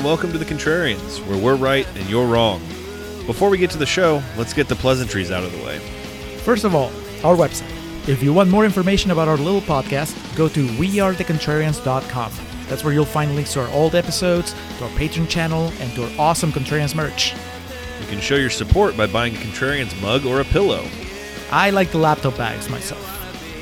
and welcome to The Contrarians, where we're right and you're wrong. Before we get to the show, let's get the pleasantries out of the way. First of all, our website. If you want more information about our little podcast, go to wearethecontrarians.com. That's where you'll find links to our old episodes, to our Patreon channel, and to our awesome Contrarians merch. You can show your support by buying a Contrarians mug or a pillow. I like the laptop bags myself.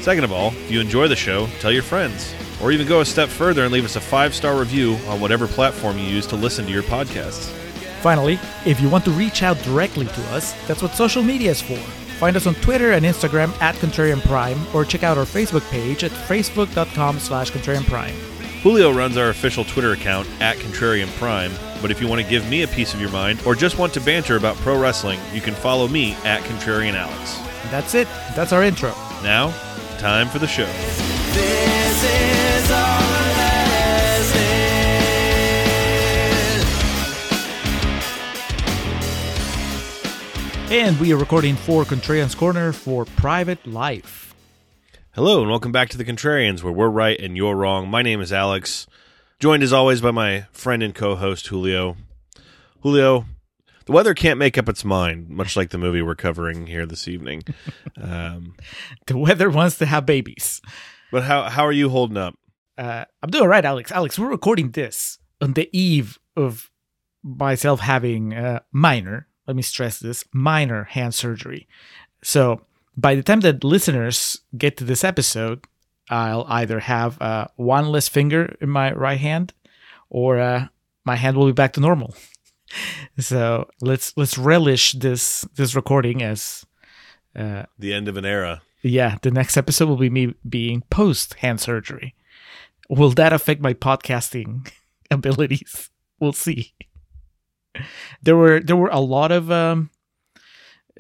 Second of all, if you enjoy the show, tell your friends. Or even go a step further and leave us a five star review on whatever platform you use to listen to your podcasts. Finally, if you want to reach out directly to us, that's what social media is for. Find us on Twitter and Instagram at Contrarian Prime, or check out our Facebook page at facebook.com slash Contrarian Prime. Julio runs our official Twitter account at Contrarian Prime, but if you want to give me a piece of your mind or just want to banter about pro wrestling, you can follow me at Contrarian Alex. That's it. That's our intro. Now, time for the show. And we are recording for Contrarian's Corner for Private Life. Hello, and welcome back to the Contrarians, where we're right and you're wrong. My name is Alex, joined as always by my friend and co host, Julio. Julio, the weather can't make up its mind, much like the movie we're covering here this evening. Um, The weather wants to have babies. but how, how are you holding up? Uh, I'm doing all right, Alex. Alex, we're recording this on the eve of myself having a minor, let me stress this, minor hand surgery. So by the time that listeners get to this episode, I'll either have uh, one less finger in my right hand or uh, my hand will be back to normal. so let's let's relish this this recording as uh, The end of an era. yeah, the next episode will be me being post hand surgery. Will that affect my podcasting abilities? We'll see. There were there were a lot of um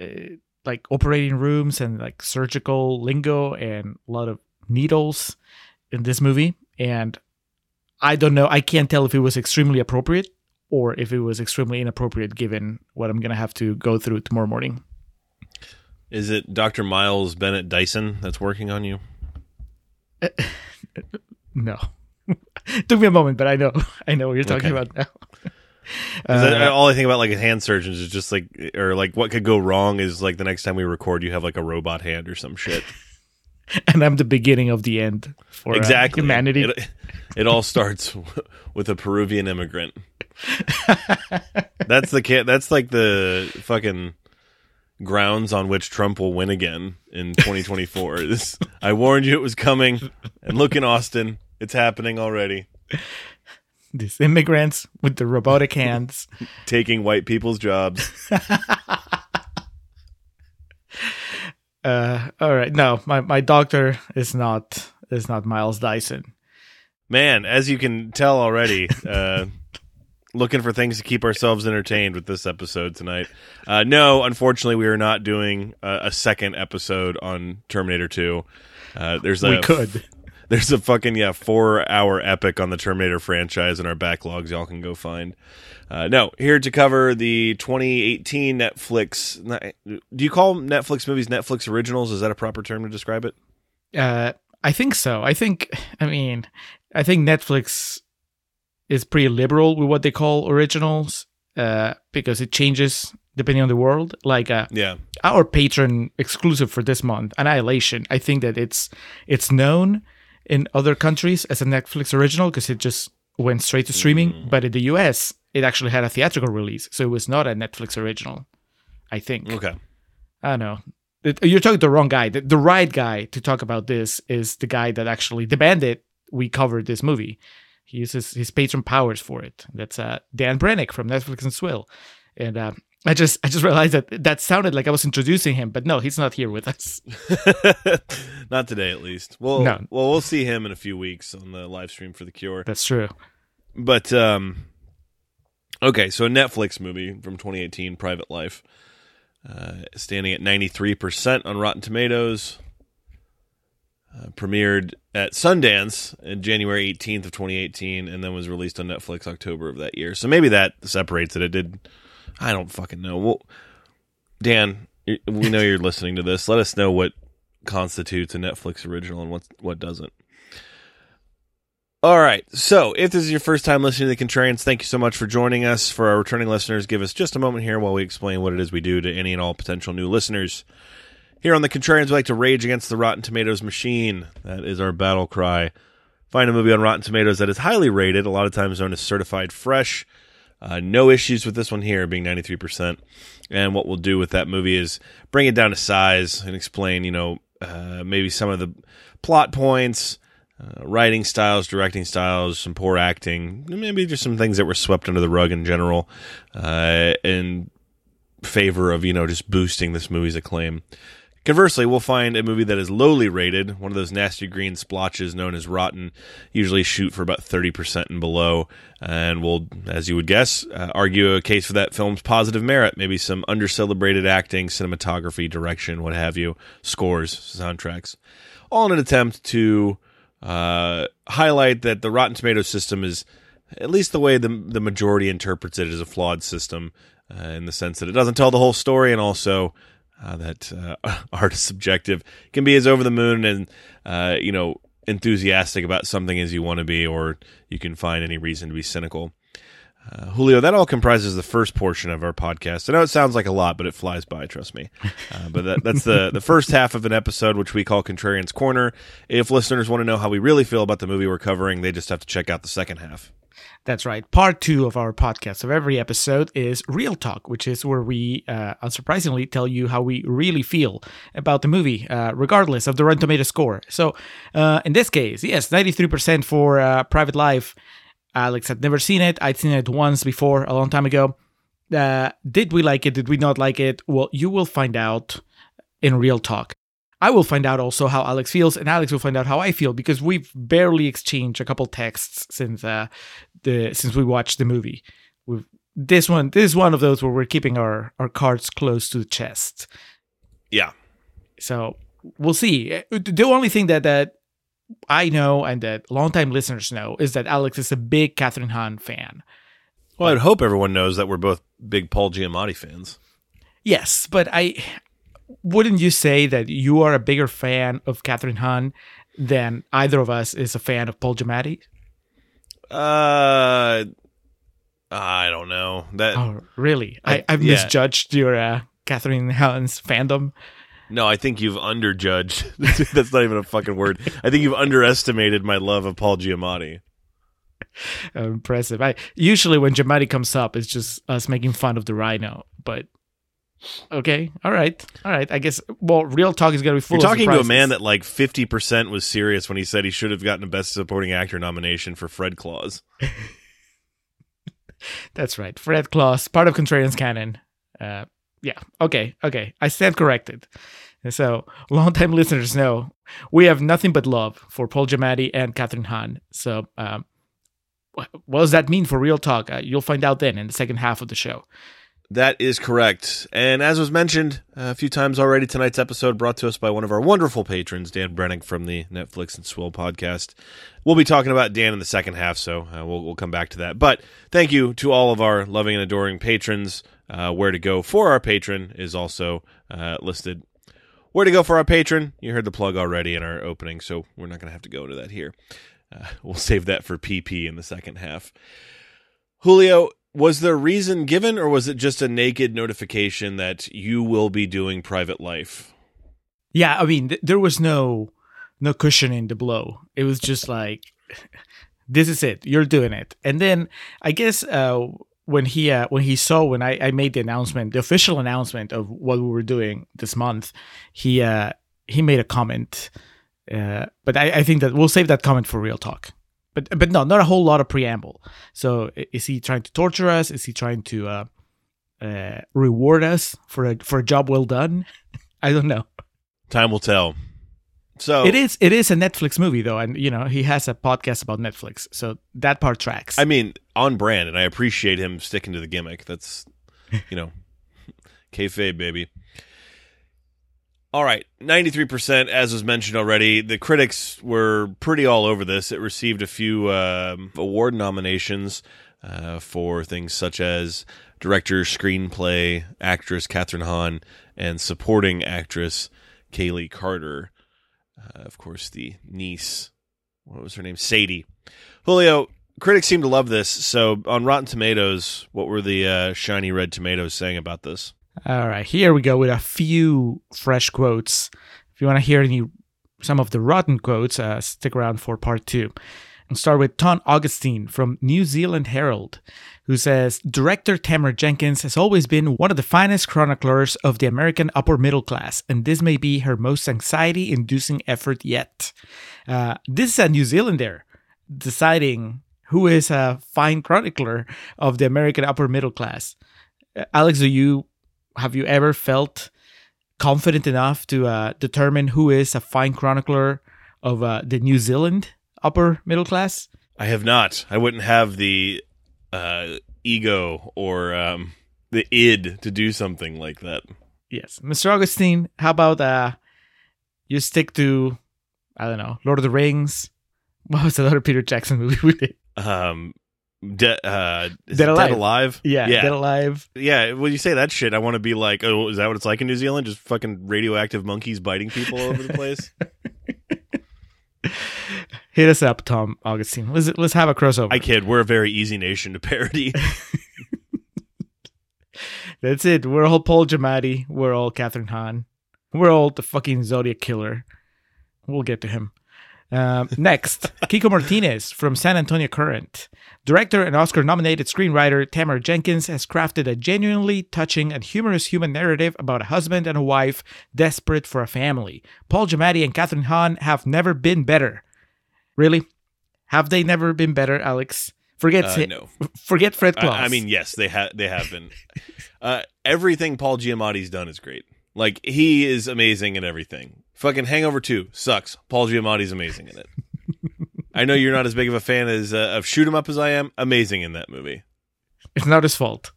uh, like operating rooms and like surgical lingo and a lot of needles in this movie and I don't know, I can't tell if it was extremely appropriate or if it was extremely inappropriate given what I'm going to have to go through tomorrow morning. Is it Dr. Miles Bennett Dyson that's working on you? No. Took me a moment, but I know. I know what you're talking Okay. about now. 'Cause I- Uh, all I think about like hand surgeons is just like, or like what could go wrong is like the next time we record, you have like a robot hand or some shit. and I'm the beginning of the end for uh, exactly humanity. It, it all starts with a Peruvian immigrant. that's the ca- That's like the fucking grounds on which Trump will win again in 2024. this, I warned you it was coming, and look in Austin, it's happening already. These immigrants with the robotic hands. Taking white people's jobs. Uh, all right, no, my, my doctor is not is not Miles Dyson. Man, as you can tell already, uh, looking for things to keep ourselves entertained with this episode tonight. Uh, no, unfortunately, we are not doing a, a second episode on Terminator 2. Uh, there's a we could. There's a fucking yeah four hour epic on the Terminator franchise in our backlogs. Y'all can go find. Uh, no, here to cover the 2018 Netflix. Do you call Netflix movies Netflix originals? Is that a proper term to describe it? Uh, I think so. I think. I mean, I think Netflix is pretty liberal with what they call originals, uh, because it changes depending on the world. Like, uh, Yeah. our patron exclusive for this month, Annihilation. I think that it's it's known in other countries as a Netflix original because it just went straight to streaming. But in the US, it actually had a theatrical release, so it was not a Netflix original. I think. Okay. I don't know. It- You're talking the wrong guy. The, the right guy to talk about this is the guy that actually demanded we cover this movie. He uses his patron powers for it. That's uh, Dan Brennick from Netflix and Swill. And uh, I just I just realized that that sounded like I was introducing him, but no, he's not here with us. Not today, at least. Well, No. well, we'll see him in a few weeks on the live stream for the Cure. That's true. But um, okay, so a Netflix movie from 2018, Private Life, uh, standing at 93 percent on Rotten Tomatoes. Uh, premiered at Sundance in January 18th of 2018, and then was released on Netflix October of that year. So maybe that separates it. It did. I don't fucking know. Well, Dan, we know you're listening to this. Let us know what constitutes a Netflix original and what what doesn't. All right. So, if this is your first time listening to the Contrarians, thank you so much for joining us. For our returning listeners, give us just a moment here while we explain what it is we do to any and all potential new listeners. Here on the Contrarians, we like to rage against the Rotten Tomatoes machine. That is our battle cry. Find a movie on Rotten Tomatoes that is highly rated, a lot of times known as certified fresh. Uh, no issues with this one here being 93%. And what we'll do with that movie is bring it down to size and explain, you know, uh, maybe some of the plot points, uh, writing styles, directing styles, some poor acting, maybe just some things that were swept under the rug in general, uh, in favor of you know just boosting this movie's acclaim. Conversely, we'll find a movie that is lowly rated, one of those nasty green splotches known as rotten, usually shoot for about 30% and below, and we'll, as you would guess, uh, argue a case for that film's positive merit, maybe some under-celebrated acting, cinematography, direction, what have you, scores, soundtracks, all in an attempt to uh, highlight that the Rotten Tomato system is, at least the way the, the majority interprets it, is a flawed system uh, in the sense that it doesn't tell the whole story and also uh, that uh, art is subjective can be as over the moon and uh, you know enthusiastic about something as you want to be, or you can find any reason to be cynical. Uh, Julio, that all comprises the first portion of our podcast. I know it sounds like a lot, but it flies by. Trust me. Uh, but that, that's the the first half of an episode, which we call Contrarian's Corner. If listeners want to know how we really feel about the movie we're covering, they just have to check out the second half. That's right. Part two of our podcast of every episode is Real Talk, which is where we, uh, unsurprisingly, tell you how we really feel about the movie, uh, regardless of the Rotten Tomato score. So, uh, in this case, yes, 93% for uh, Private Life. Alex had never seen it. I'd seen it once before, a long time ago. Uh, did we like it? Did we not like it? Well, you will find out in Real Talk. I will find out also how Alex feels, and Alex will find out how I feel because we've barely exchanged a couple texts since uh, the since we watched the movie. We've, this one, this is one of those where we're keeping our our cards close to the chest. Yeah. So we'll see. The only thing that that I know and that longtime listeners know is that Alex is a big Kathryn Hahn fan. Well, I'd hope everyone knows that we're both big Paul Giamatti fans. Yes, but I wouldn't you say that you are a bigger fan of Kathryn Hahn than either of us is a fan of Paul Giamatti? Uh, I don't know that. Oh, really? I, I- I've yeah. misjudged your uh, Kathryn Hahn's fandom. No, I think you've underjudged. That's not even a fucking word. I think you've underestimated my love of Paul Giamatti. Impressive. I usually when Giamatti comes up, it's just us making fun of the Rhino. But okay, all right, all right. I guess. Well, real talk is gonna be full. You're talking to a man that like 50% was serious when he said he should have gotten a Best Supporting Actor nomination for Fred Claus. That's right. Fred Claus, part of Contrarian's canon. Uh, yeah. Okay. Okay. I stand corrected. And So, longtime listeners know we have nothing but love for Paul Giamatti and Kathryn Hahn. So, um, what does that mean for real talk? Uh, you'll find out then in the second half of the show. That is correct. And as was mentioned a few times already, tonight's episode brought to us by one of our wonderful patrons, Dan Brennick from the Netflix and Swill podcast. We'll be talking about Dan in the second half, so uh, we'll, we'll come back to that. But thank you to all of our loving and adoring patrons. Uh, where to go for our patron is also uh, listed. Where to go for our patron? You heard the plug already in our opening, so we're not going to have to go into that here. Uh, we'll save that for PP in the second half. Julio, was there reason given, or was it just a naked notification that you will be doing private life? Yeah, I mean, th- there was no no cushioning the blow. It was just like, this is it. You're doing it. And then I guess uh, when he uh, when he saw when I, I made the announcement, the official announcement of what we were doing this month, he uh, he made a comment. Uh, but I, I think that we'll save that comment for real talk. But but no, not a whole lot of preamble. So is he trying to torture us? Is he trying to uh, uh, reward us for a for a job well done? I don't know. Time will tell. So It is it is a Netflix movie though, and you know he has a podcast about Netflix, so that part tracks. I mean, on brand, and I appreciate him sticking to the gimmick. That's, you know, kayfabe, baby. All right, 93%, as was mentioned already. The critics were pretty all over this. It received a few um, award nominations uh, for things such as director, screenplay, actress Kathryn Hahn, and supporting actress Kayli Carter. Uh, of course, the niece, what was her name? Sadie. Julio, critics seem to love this. So on Rotten Tomatoes, what were the uh, shiny red tomatoes saying about this? All right, here we go with a few fresh quotes. If you want to hear any some of the rotten quotes, uh, stick around for part two. And start with Tom Augustine from New Zealand Herald, who says Director Tamara Jenkins has always been one of the finest chroniclers of the American upper middle class, and this may be her most anxiety inducing effort yet. Uh, this is a New Zealander deciding who is a fine chronicler of the American upper middle class. Uh, Alex, do you have you ever felt confident enough to uh, determine who is a fine chronicler of uh, the New Zealand upper middle class? I have not. I wouldn't have the uh, ego or um, the id to do something like that. Yes, Mr. Augustine. How about uh, you stick to I don't know Lord of the Rings? What was the other Peter Jackson movie we did? Um, de- uh, Dead Alive. Dead Alive. Yeah, yeah, Dead Alive. yeah. When you say that shit, I want to be like, oh, is that what it's like in New Zealand? Just fucking radioactive monkeys biting people all over the place. Hit us up, Tom Augustine. Let's let's have a crossover. I kid. We're a very easy nation to parody. That's it. We're all Paul Giamatti. We're all Kathryn Hahn. We're all the fucking Zodiac Killer. We'll get to him. Um, next, Kiko Martinez from San Antonio Current. Director and Oscar nominated screenwriter Tamara Jenkins has crafted a genuinely touching and humorous human narrative about a husband and a wife desperate for a family. Paul Giamatti and Kathryn Hahn have never been better. Really? Have they never been better, Alex? Forget Uh, no. forget Fred Claus. I, I mean, yes, they have. They have been. uh, everything Paul Giamatti's done is great. Like he is amazing in everything. Fucking Hangover Two sucks. Paul Giamatti's amazing in it. I know you're not as big of a fan as uh, of Shoot 'Em Up as I am. Amazing in that movie. it's not his fault.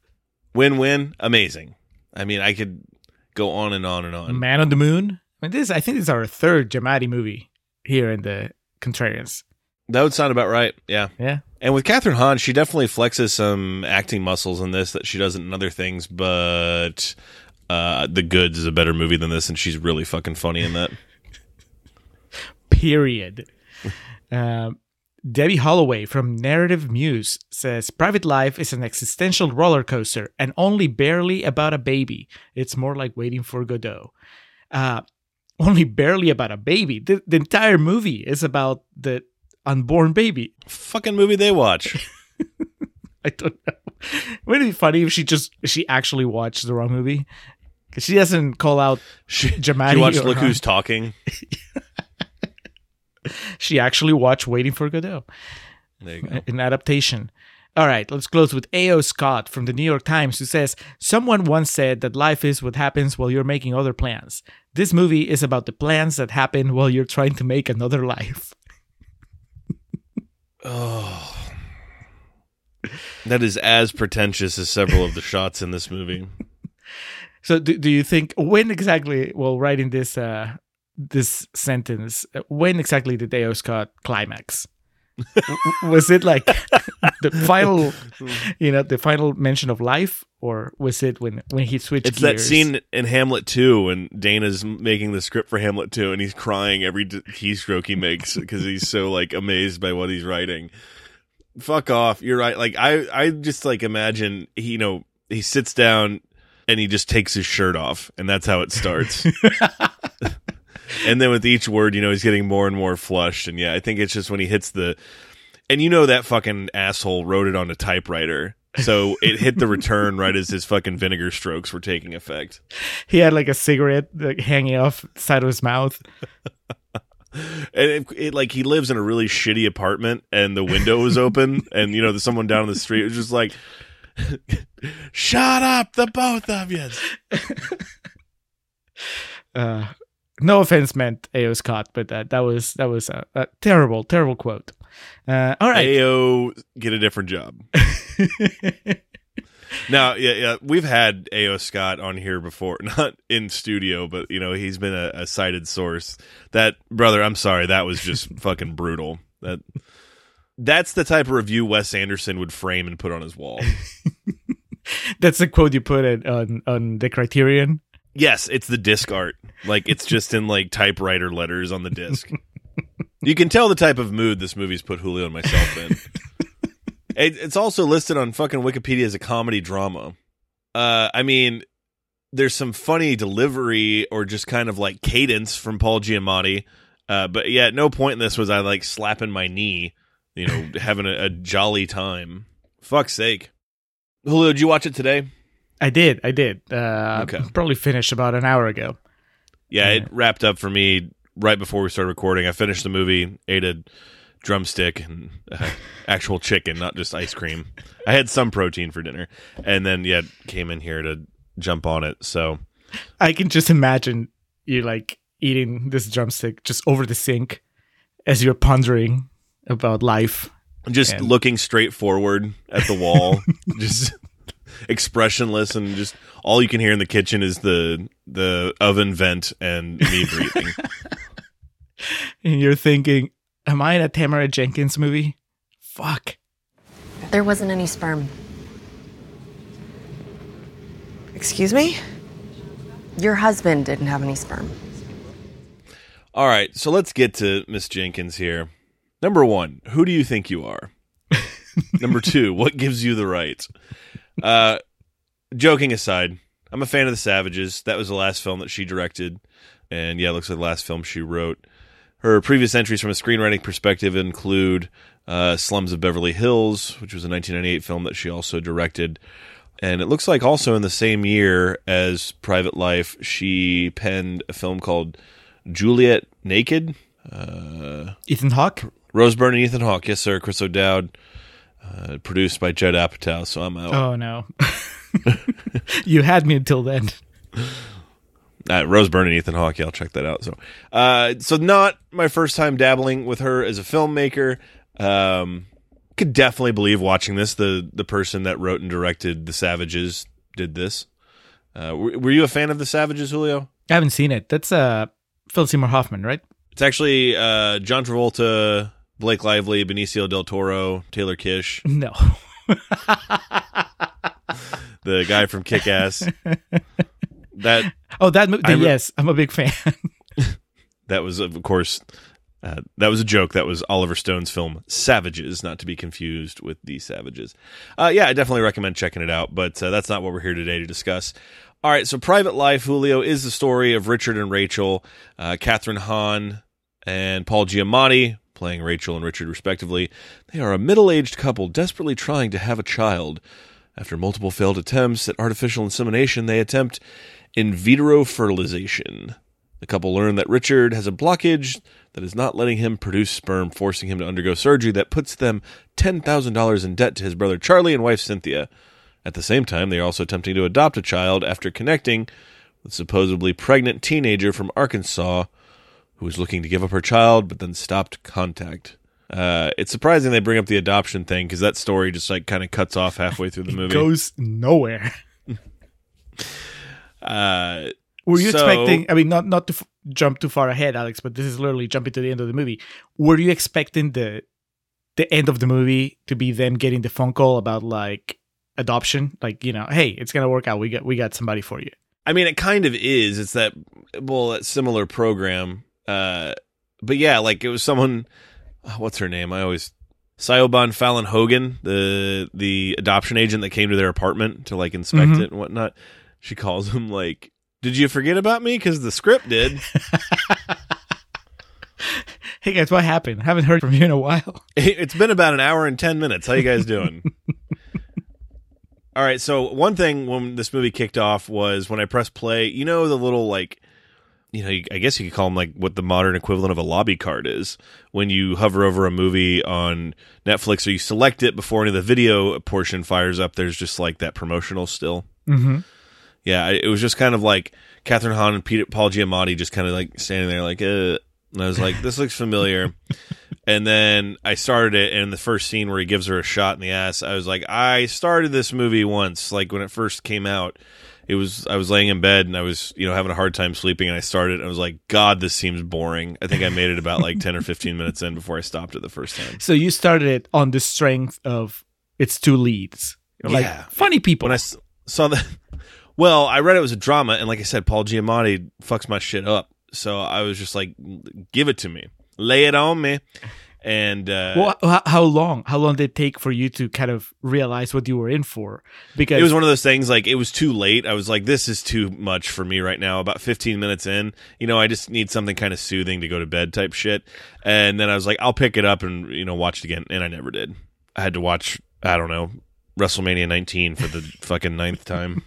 Win win. Amazing. I mean, I could go on and on and on. Man on the Moon. I mean, this I think this is our third Giamatti movie here in the Contrarians. That would sound about right. Yeah. Yeah, And with Kathryn Hahn, she definitely flexes some acting muscles in this that she doesn't in other things. But uh, The Goods is a better movie than this, and she's really fucking funny in that. period. um, Debbie Holloway from Narrative Muse says Private Life is an existential roller coaster and only barely about a baby. It's more like waiting for Godot. Uh, only barely about a baby. The, the entire movie is about the unborn baby. fucking movie they watch. I don't know. Wouldn't it be funny if she just she actually watched the wrong movie? She doesn't call out She, Giamatti. she watched Look. Who's Talking. She actually watched Waiting for Godot. There you go. an adaptation. All right, let's close with A.O. Scott from the New York Times, who says Someone once said that life is what happens while you're making other plans. This movie is about the plans that happen while you're trying to make another life. Oh. That is as pretentious as several of the shots in this movie. So, do, do you think when exactly, while writing this uh, this sentence, when exactly did A.O. Scott climax? Was it like the final, you know, the final mention of life, or was it when when he switched? It's that scene in Hamlet 2 when Dana's making the script for Hamlet 2 and he's crying every keystroke he makes because he's so like amazed by what he's writing. Fuck off. You're right. Like I I just like imagine he, you know, he sits down and he just takes his shirt off and that's how it starts. and then with each word, you know, he's getting more and more flushed and yeah, I think it's just when he hits the and you know that fucking asshole wrote it on a typewriter. So it hit the return right as his fucking vinegar strokes were taking effect. he had like a cigarette like, hanging off the side of his mouth. And it, it like he lives in a really shitty apartment and the window was open and you know there's someone down the street was just like shut up the both of you. Uh, no offense meant A.O. Scott, but that that was that was a, a terrible, terrible quote. Uh, all right. Ao get a different job. Now, yeah, yeah, we've had A.O. Scott on here before, not in studio, but you know he's been a, a cited source. That brother, I'm sorry, that was just fucking brutal. That that's the type of review Wes Anderson would frame and put on his wall. That's the quote you put it on on the Criterion. Yes, it's the disc art. Like it's just in like typewriter letters on the disc. You can tell the type of mood this movie's put Julio and myself in. it, it's also listed on fucking Wikipedia as a comedy drama. Uh, I mean, there's some funny delivery or just kind of like cadence from Paul Giamatti. Uh, but yeah, at no point in this was I like slapping my knee, you know, having a, a jolly time. Fuck's sake. Julio, did you watch it today? I did. I did. Uh, Okay. Probably finished about an hour ago. Yeah, it wrapped up for me right before we started recording. I finished the movie, ate a drumstick and uh, actual chicken, not just ice cream. I had some protein for dinner, and then yeah, came in here to jump on it. So I can just imagine you like eating this drumstick just over the sink as you're pondering about life. Just And- looking straight forward at the wall, just expressionless, and just all you can hear in the kitchen is the the oven vent and me breathing. And you're thinking, am I in a Tamara Jenkins movie? Fuck. There wasn't any sperm. Excuse me? Your husband didn't have any sperm. All right, so let's get to Miss Jenkins here. Number one, who do you think you are? Number two, what gives you the right? Uh, joking aside, I'm a fan of the Savages. That was the last film that she directed, and yeah, it looks like the last film she wrote. Her previous entries from a screenwriting perspective include uh, Slums of Beverly Hills, which was a 1998 film that she also directed. And it looks like also in the same year as Private Life, she penned a film called Juliet Naked. Uh, Ethan Hawke? Rose Byrne and Ethan Hawke, yes sir. Chris O'Dowd, uh, produced by Judd Apatow. So I'm out. Oh no. you had me until then. Uh, Rose Byrne and Ethan Hawke. I'll check that out. So, uh, so not my first time dabbling with her as a filmmaker. Um, could definitely believe watching this. The the person that wrote and directed The Savages did this. Uh, were, were you a fan of The Savages, Julio? I haven't seen it. That's uh Phil Seymour Hoffman, right? It's actually uh, John Travolta, Blake Lively, Benicio del Toro, Taylor Kitsch, No. the guy from Kick Ass. that Oh, that movie. Re- yes, I'm a big fan. that was of course uh, that was a joke that was oliver stone's film savages not to be confused with the savages uh, yeah i definitely recommend checking it out but uh, that's not what we're here today to discuss all right so private life julio is the story of richard and rachel uh, kathryn hahn and paul giamatti playing rachel and richard respectively. They are a middle-aged couple desperately trying to have a child. After multiple failed attempts at artificial insemination they attempt in vitro fertilization. The couple learn that Richard has a blockage that is not letting him produce sperm, forcing him to undergo surgery that puts them $10,000 in debt to his brother Charlie and wife Cynthia. At the same time, they are also attempting to adopt a child after connecting with supposedly pregnant teenager from Arkansas who was looking to give up her child but then stopped contact. Uh, it's surprising they bring up the adoption thing because that story just like kind of cuts off halfway through the movie. Goes nowhere. uh, Were you So- expecting? I mean, not not to f- jump too far ahead, Alex, but this is literally jumping to the end of the movie. Were you expecting the the end of the movie to be them getting the phone call about like adoption? Like, you know, hey, it's gonna work out. We got we got somebody for you. I mean, it kind of is. It's that well, that similar program. Uh, but yeah, like it was someone. oh, What's her name? I always Siobhan Fallon Hogan, the the adoption agent that came to their apartment to like inspect Mhm. it and whatnot. She calls him like, "Did you forget about me? Because the script did." Hey guys, what happened? I haven't heard from you in a while. it's been about an hour and 10 minutes. How you guys doing? All right, so one thing when this movie kicked off was when I pressed play, you know the little like you know, I guess you could call them like what the modern equivalent of a lobby card is. When you hover over a movie on Netflix or you select it before any of the video portion fires up, there's just like that promotional still. Mm-hmm. Yeah, it was just kind of like Kathryn Hahn and Peter Paul Giamatti just kind of like standing there like, uh, and I was like, this looks familiar. and then I started it, and in the first scene where he gives her a shot in the ass, I was like, I started this movie once, like when it first came out. It was I was laying in bed and I was you know having a hard time sleeping, and I started. And I was like, God, this seems boring. I think I made it about like ten or fifteen minutes in before I stopped it the first time. So you started it on the strength of its two leads. Like Yeah. funny people. when I saw that, well, I read it was a drama, and like I said, Paul Giamatti fucks my shit up. So I was just like, give it to me. lay it on me. And uh, Well, how, how long? How long did it take for you to kind of realize what you were in for? Because it was one of those things like it was too late. I was like, this is too much for me right now. About 15 minutes in, you know, I just need something kind of soothing to go to bed type shit. And then I was like, I'll pick it up and, you know, watch it again. And I never did. I had to watch, I don't know, WrestleMania 19 for the fucking ninth time.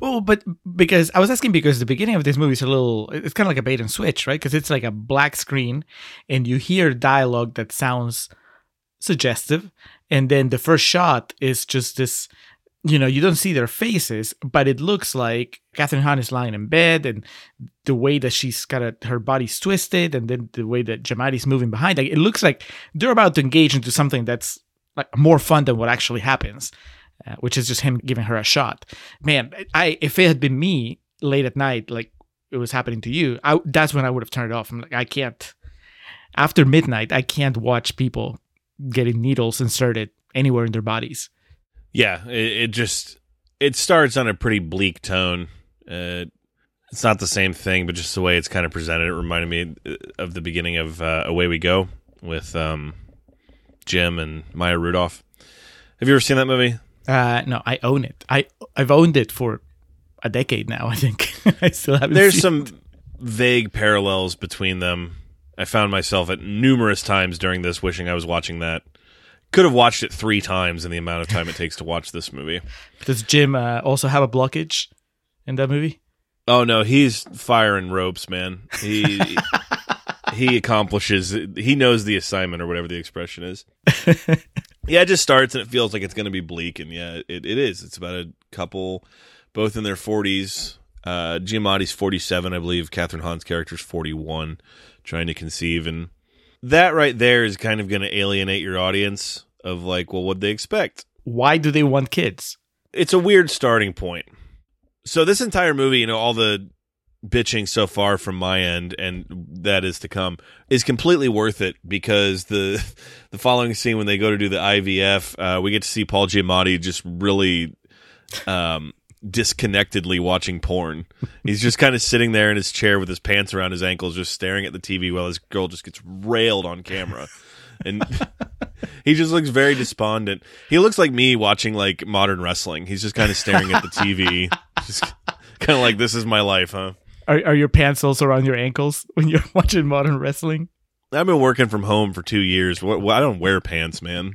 Well, but because I was asking because the beginning of this movie is a little, it's kind of like a bait and switch, right? Because it's like a black screen and you hear dialogue that sounds suggestive. And then the first shot is just this, you know, you don't see their faces, but it looks like Kathryn Hahn is lying in bed and the way that she's got a, her body's twisted and then the way that Giamatti's moving behind, like, it looks like they're about to engage into something that's like more fun than what actually happens uh, which is just him giving her a shot. Man, I if it had been me late at night, like it was happening to you, I, that's when I would have turned it off. I'm like, I can't. After midnight, I can't watch people getting needles inserted anywhere in their bodies. Yeah, it, it just it starts on a pretty bleak tone. Uh, it's not the same thing, but just the way it's kind of presented, it reminded me of the beginning of uh, Away We Go with um, Jim and Maya Rudolph. Have you ever seen that movie? Uh, no, I own it. I I've owned it for a decade now. I think I still haven't. There's some vague parallels between them. I found myself at numerous times during this wishing I was watching that. Could have watched it three times in the amount of time it takes to watch this movie. Does Jim uh, also have a blockage in that movie? Oh no, he's firing ropes, man. He he accomplishes. He knows the assignment or whatever the expression is. yeah, it just starts and it feels like it's going to be bleak, and yeah, it, it is. It's about a couple, both in their forties. Uh, Giamatti's forty-seven, I believe. Kathryn Hahn's character's forty-one, trying to conceive, and that right there is kind of going to alienate your audience of like, well, what they expect Why do they want kids? it's a weird starting point. So this entire movie, you know, all the bitching so far from my end and that is to come is completely worth it because the the following scene when they go to do the IVF, uh, we get to see Paul Giamatti just really um disconnectedly watching porn. He's just kind of sitting there in his chair with his pants around his ankles just staring at the TV while his girl just gets railed on camera. And he just looks very despondent. He looks like me watching like modern wrestling. He's just kind of staring at the TV, just kind of like this is my life, huh? Are are your pants also around your ankles when you're watching modern wrestling? I've been working from home for two years. I don't wear pants, man.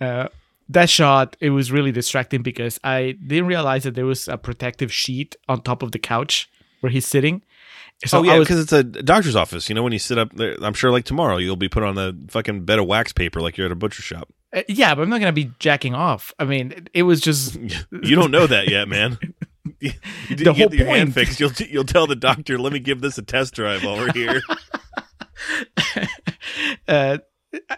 Uh, that shot it was really distracting because I didn't realize that there was a protective sheet on top of the couch where he's sitting. So oh yeah, because it's a doctor's office. You know, when you sit up there, I'm sure like tomorrow you'll be put on a fucking bed of wax paper like you're at a butcher shop. uh, yeah, but I'm not gonna be jacking off. I mean, it, it was just You don't know that yet, man. You, you The get whole your hand point. fixed. You'll you'll tell the doctor, "Let me give this a test drive while we're here." uh,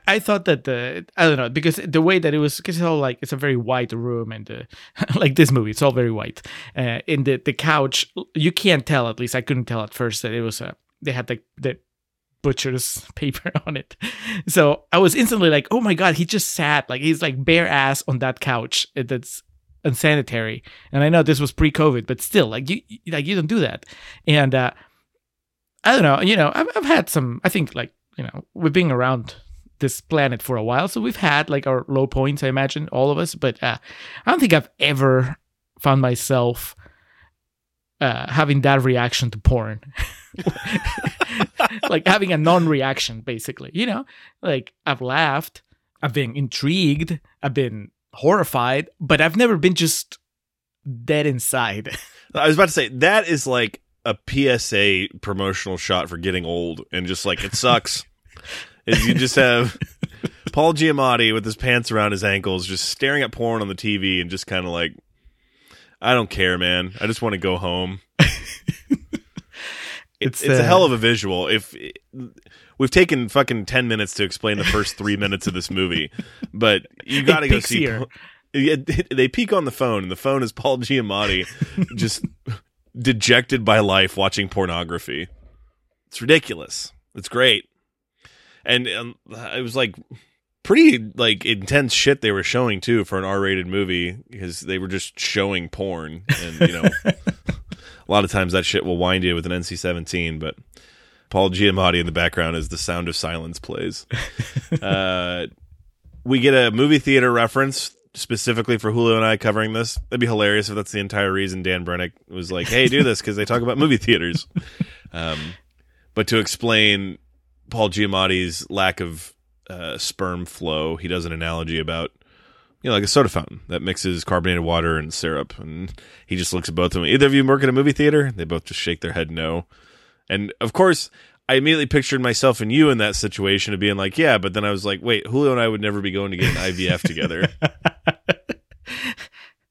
I- thought that the I don't know because the way that it was because it's all like it's a very white room and uh, like this movie it's all very white. Uh, in the the couch you can't tell at least I couldn't tell at first that it was a they had like the butcher's paper on it. So I was instantly like, oh my god, he just sat like he's like bare ass on that couch. Uh, That's unsanitary. And I know this was pre-COVID, but still, like you like you don't do that. And uh, I don't know, you know, I've I've had some. I think like you know we've been around this planet for a while, so we've had like our low points. I imagine all of us, but uh, I don't think I've ever found myself uh, having that reaction to porn. like having a non-reaction basically you know like i've laughed i've been intrigued i've been horrified but i've never been just dead inside I was about to say that is like a PSA promotional shot for getting old and just like it sucks. is you just have Paul Giamatti with his pants around his ankles just staring at porn on the TV and just kind of like I don't care, man. I just want to go home. It's, It's, it's a uh, hell of a visual. If we've taken fucking 10 minutes to explain the first 3 minutes of this movie, but you got to go see here. they peek on the phone, and the phone is Paul Giamatti, just dejected by life, watching pornography. It's ridiculous. It's great, and um, it was like pretty like intense shit they were showing too for an R-rated movie because they were just showing porn, and you know, a lot of times that shit will wind you with an NC-17, but Paul Giamatti in the background as the sound of silence plays. uh, we get a movie theater reference specifically for Julio and I covering this. That'd be hilarious if that's the entire reason Dan Brennick was like, "Hey, do this" because they talk about movie theaters. Um, but to explain Paul Giamatti's lack of uh, sperm flow, he does an analogy about you know like a soda fountain that mixes carbonated water and syrup, and he just looks at both of them. Either of you work at a movie theater? They both just shake their head no. And of course, I immediately pictured myself and you in that situation of being like, yeah, but then I was like, wait, Julio and I would never be going to get an IVF together.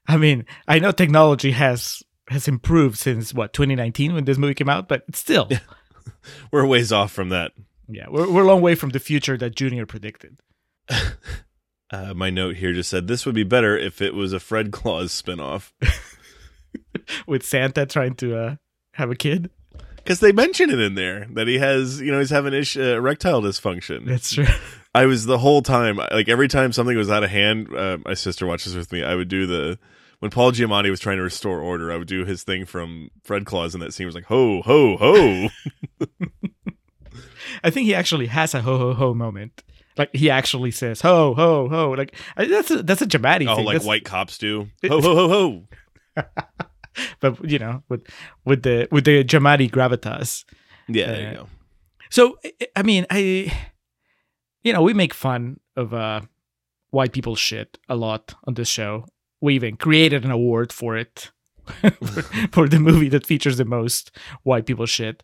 I mean, I know technology has has improved since what 2019 when this movie came out, but still, We're a ways off from that. yeah, we're we're a long way from the future that Junior predicted. Uh, my note here just said this would be better if it was a Fred Claus spinoff with Santa trying to uh, have a kid. Because they mention it in there that he has, you know, he's having ish, uh, erectile dysfunction. That's true. I was the whole time, like every time something was out of hand, uh, my sister watches with me. I would do the when Paul Giamatti was trying to restore order. I would do his thing from Fred Claus in that scene. Was like ho ho ho. I think he actually has a ho ho ho moment. Like he actually says ho ho ho. Like that's a, that's a dramatic oh, thing. like That's- white cops do. Ho ho ho ho. but you know, with with the with the dramatic gravitas. Yeah, there you go. So I- mean, I you know, we make fun of uh white people shit a lot on this show. We even created an award for it for the movie that features the most white people shit.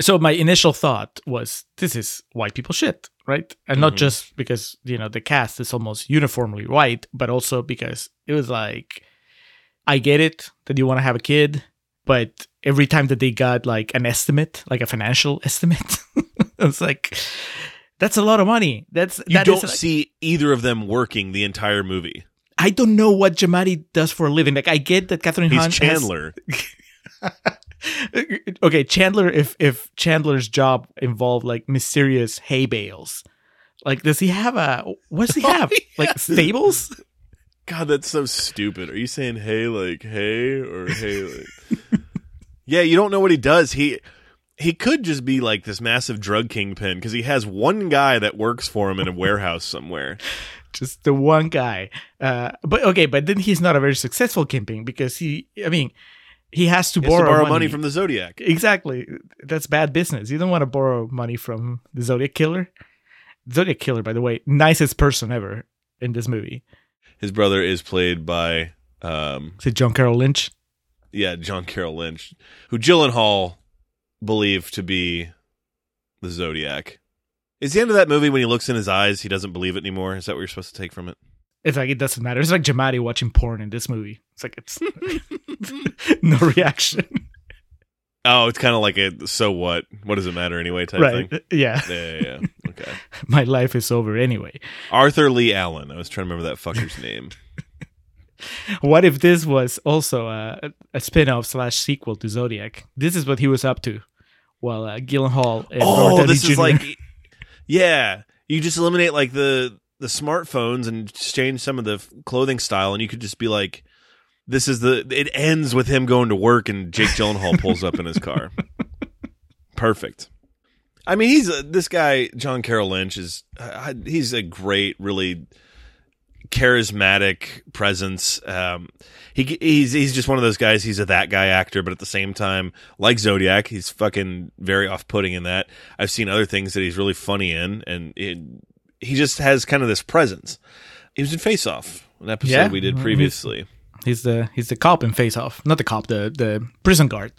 So my initial thought was this is white people shit, right? And not Mhm. just because, you know, the cast is almost uniformly white, but also because it was like I get it that you want to have a kid, but every time that they got like an estimate, like a financial estimate, it's like that's a lot of money. That's You that is, don't see either of them working the entire movie. I don't know what Giamatti does for a living. Like I get that Catherine He's Hahn has- Chandler. okay, Chandler. If if Chandler's job involved like mysterious hay bales, like does he have a? What does he oh, have? Like stables? God, that's so stupid. Are you saying hey like hey or hey like Yeah, you don't know what he does. He he could just be like this massive drug kingpin because he has one guy that works for him in a warehouse somewhere. Just the one guy. Uh, but okay, but then he's not a very successful kingpin because he. I mean, he has to He has to borrow, borrow money. money from the Zodiac. Exactly. That's bad business. You don't want to borrow money from the Zodiac Killer. Zodiac Killer, by the way, nicest person ever in this movie. His brother is played by um Is it John Carroll Lynch? yeah, John Carroll Lynch, who Gyllenhaal believed to be the Zodiac. Is the end of that movie when he looks in his eyes, he doesn't believe it anymore? Is that what you're supposed to take from it? It's like it doesn't matter. It's like Giamatti watching porn in this movie. It's like it's no reaction. Oh, it's kind of like a so what? What does it matter anyway type right. thing. Yeah. Yeah, yeah, yeah. Okay. My life is over anyway. Arthur Lee Allen. I was trying to remember that fucker's name. What if this was also a, a spin-off slash sequel to Zodiac? This is what he was up to. While uh, Gyllenhaal and oh, this is like, yeah. You just eliminate like the the smartphones and change some of the f- clothing style, and you could just be like, this is the. It ends with him going to work, and Jake Gyllenhaal pulls up in his car. Perfect. I mean, he's a, this guy, John Carroll Lynch, is uh, he's a great, really charismatic presence. Um, he he's he's just one of those guys. He's a that guy actor, but at the same time, like Zodiac, he's fucking very off putting in that. I've seen other things that he's really funny in, and it, he just has kind of this presence. He was in Face Off, an episode Yeah. we did Mhm. previously. He's the he's the cop in Face Off, not the cop, the the prison guard.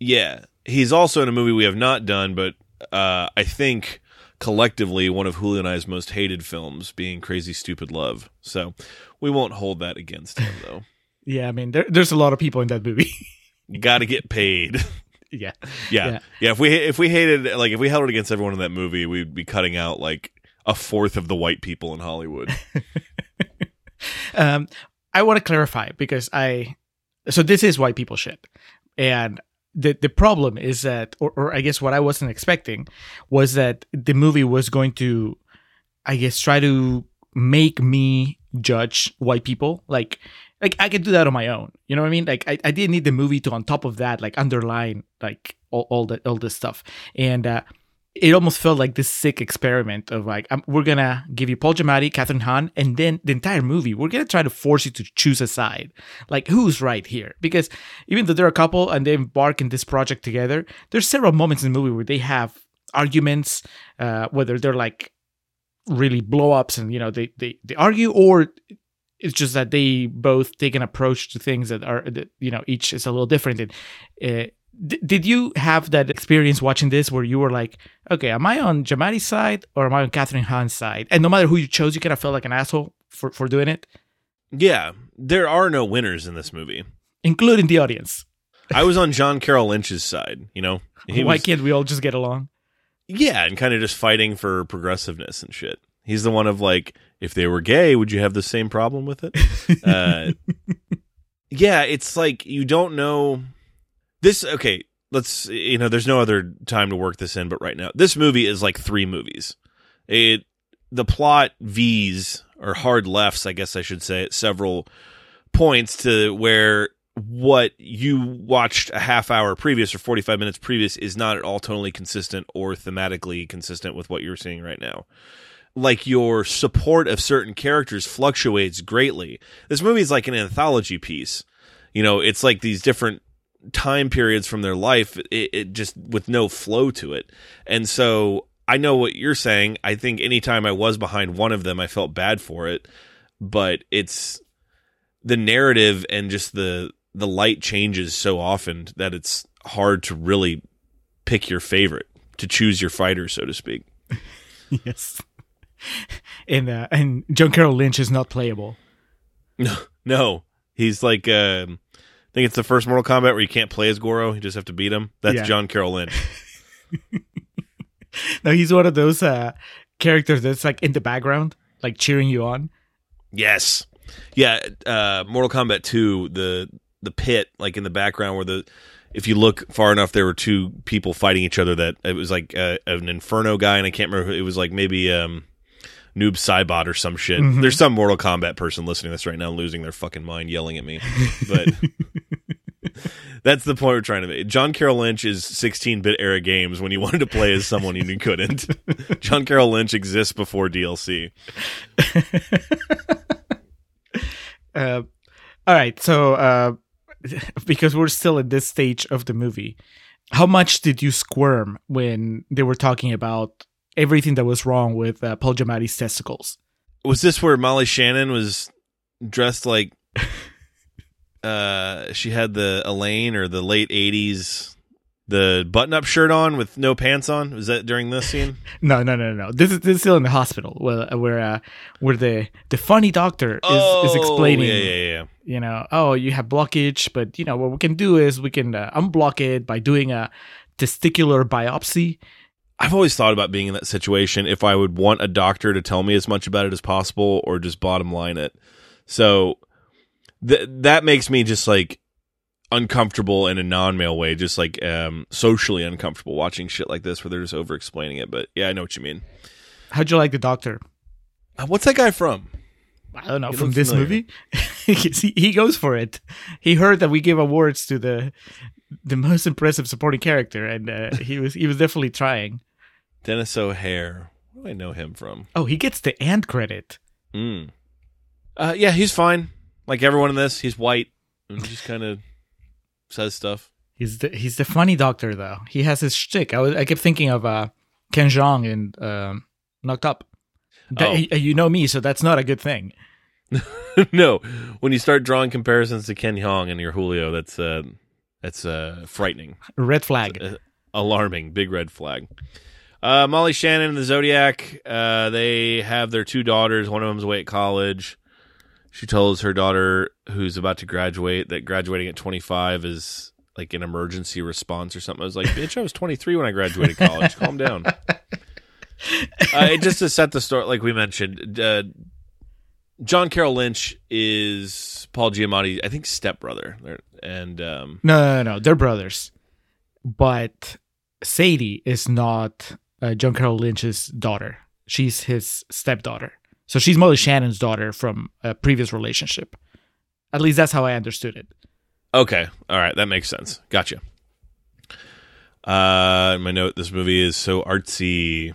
Yeah, he's also in a movie we have not done, but uh, I think collectively one of Julio and I's most hated films, being Crazy Stupid Love. So we won't hold that against him, though. Yeah, I mean there, there's a lot of people in that movie. You got to get paid. yeah. yeah. Yeah. yeah, If we if we hated like if we held it against everyone in that movie, we'd be cutting out like a fourth of the white people in Hollywood. Um, I want to clarify because I, so this is white people shit, and the the problem is that, or, or I guess what I wasn't expecting was that the movie was going to, I guess, try to make me judge white people like. Like I could do that on my own, you know what I mean? Like I, I didn't need the movie to on top of that like underline like all, all that all this stuff, and uh, it almost felt like this sick experiment of like um, we're gonna give you Paul Giamatti, Kathryn Hahn, and then the entire movie we're gonna try to force you to choose a side. Like who's right here? Because even though they're a couple and they embark in this project together, there's several moments in the movie where they have arguments, uh, whether they're like really blow ups and you know they they they argue or it's just that they both take an approach to things that are that, you know each is a little different and uh, d- did you have that experience watching this where you were like okay am i on Giamatti's side or am i on kathryn hahn's side and no matter who you chose you kind of felt like an asshole for, for doing it Yeah, there are no winners in this movie. including the audience I was on John Carroll Lynch's side. You know, he why was, can't we all just get along yeah, and kind of just fighting for progressiveness and shit. He's the one of like, if they were gay, would you have the same problem with it? uh, yeah, it's like you don't know this. Okay, let's you know, there's no other time to work this in, but right now, this movie is like three movies. It the plot V's or hard lefts, I guess I should say, at several points to where what you watched a half hour previous or 45 minutes previous is not at all totally consistent or thematically consistent with what you're seeing right now. Like your support of certain characters fluctuates greatly. This movie is like an anthology piece. You know, it's like these different time periods from their life, it, it just with no flow to it. And so I know what you're saying. I think anytime I was behind one of them, I felt bad for it. But it's the narrative and just the the light changes so often that it's hard to really pick your favorite to choose your fighter so to speak yes and uh, and john carroll lynch is not playable no no he's like um think it's the first mortal kombat where you can't play as goro. You just have to beat him. That's Yeah. john carroll lynch. No he's one of those uh characters that's like in the background like cheering you on. Yes. Yeah uh mortal kombat 2 the the pit like in the background where the if you look far enough there were two people fighting each other that it was like uh, an inferno guy and i can't remember who, it was like maybe um noob saibot or some shit. There's some mortal kombat person listening to this right now losing their fucking mind yelling at me. But that's the point we're trying to make. John carroll lynch is 16-bit era games when you wanted to play as someone and you couldn't. John carroll lynch exists before dlc Uh, all right, so uh, because we're still at this stage of the movie, how much did you squirm when they were talking about everything that was wrong with uh, Paul Giamatti's testicles? was this where Molly Shannon was dressed like uh she had the Elaine or the late 80s the button-up shirt on with no pants on was that during this scene No, no, no, no. This is this is still in the hospital where where uh, where the the funny doctor is, is explaining. Oh, yeah yeah yeah You know, oh, you have blockage, but you know what we can do is we can uh, unblock it by doing a testicular biopsy. I've always thought about being in that situation if I would want a doctor to tell me as much about it as possible or just bottom line it. So th- that makes me just like uncomfortable in a non-male way, just like um socially uncomfortable watching shit like this where they're just over explaining it. But yeah, I know what you mean. How'd you like the doctor? Uh, What's that guy from? I don't know He from this familiar. movie. he, he goes for it. He heard that we give awards to the the most impressive supporting character, and uh, he was he was definitely trying. Denis O'Hare. Where do I know him from? Oh, he gets the and credit. Mm. Uh, yeah, he's fine. Like everyone in this, he's white and just kind of says stuff. He's the he's the funny doctor though. He has his shtick. I was I kept thinking of uh, Ken Jeong in um, Knocked Up. That- Oh. you know me, so that's not a good thing. no, when you start drawing comparisons to Ken Jeong and your Julio, that's uh, that's uh, frightening, Red flag. uh, alarming, big red flag. Uh, Molly Shannon and the Zodiac. Uh, they have their two daughters. One of them's away at college. She tells her daughter, who's about to graduate, that graduating at 25 is like an emergency response or something. I was like, bitch, I was 23 when I graduated college. Calm down. uh, it just to set the story, like we mentioned, uh, John Carroll Lynch is Paul Giamatti, I think, stepbrother, and um, No, no, no, no, they're brothers. But Sadie is not uh, John Carroll Lynch's daughter. She's his stepdaughter. So she's Molly Shannon's daughter from a previous relationship. At least that's how I understood it. Okay. All right. That makes sense. Gotcha. Uh, my note: This movie is so artsy.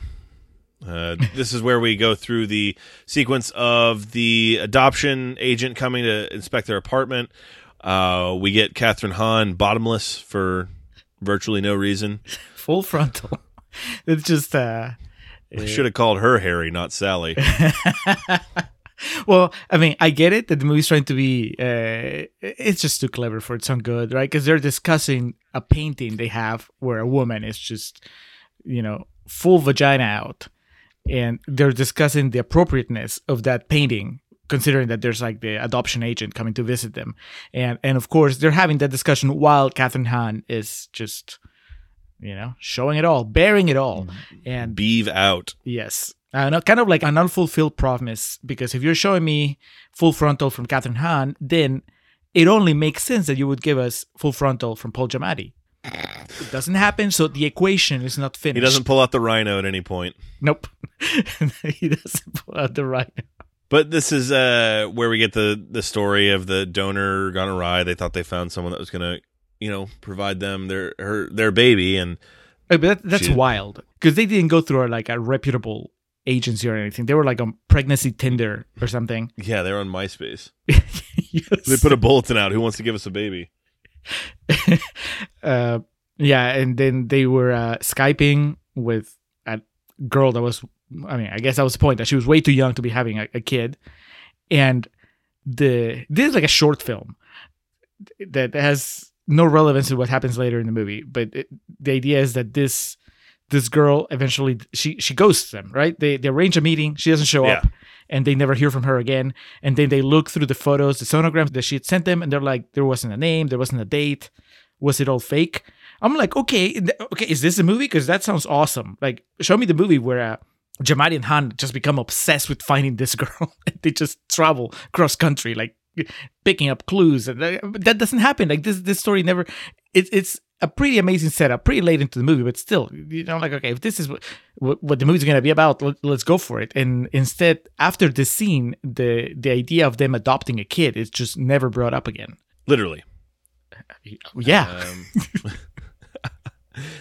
Uh, this is where we go through the sequence of the adoption agent coming to inspect their apartment. Uh, we get Kathryn Hahn bottomless for virtually no reason. Full frontal. It's just uh I should have called her Harry, not Sally. well, I mean, I get it that the movie's trying to be. Uh, it's just too clever for its own good, right? Because they're discussing a painting they have where a woman is just, you know, full vagina out, and they're discussing the appropriateness of that painting, considering that there's like the adoption agent coming to visit them, and and of course they're having that discussion while Kathryn Hahn is just, you know, showing it all, bearing it all, and Beeve out. Yes. Uh, kind of like an unfulfilled promise because if you're showing me full frontal from Kathryn Hahn, then it only makes sense that you would give us full frontal from Paul Giamatti. It doesn't happen, so the equation is not finished. He doesn't pull out the rhino at any point. Nope. he doesn't pull out the right. But this is uh, where we get the the story of the donor gone awry. They thought they found someone that was going to, you know, provide them their her their baby, and Uh, But that, that's She- wild because they didn't go through like a reputable agency or anything. They were like on pregnancy Tinder or something. yeah, they're on MySpace. yes. They put a bulletin out. Who wants to give us a baby? uh, yeah, and then they were uh, skyping with a girl that was. I mean, I guess that was the point that she was way too young to be having a, a kid, and the this is like a short film that has no relevance to what happens later in the movie. But it, the idea is that this this girl eventually she she ghosts them. Right? They they arrange a meeting. She doesn't show up. And they never hear from her again. And then they look through the photos, the sonograms that she had sent them, and they're like, there wasn't a name, there wasn't a date. Was it all fake? I'm like, okay, th- okay, is this a movie? Because that sounds awesome. Like, show me the movie where uh, Giamatti and Hahn just become obsessed with finding this girl. they just travel cross country, like picking up clues. And that, doesn't happen. Like this, this story never. It, it's a pretty amazing setup, pretty late into the movie, but still, you know, like okay, if this is what what, what the movie's gonna be about, let, let's go for it. And instead, after this scene, the the idea of them adopting a kid is just never brought up again. Literally. Yeah, Um,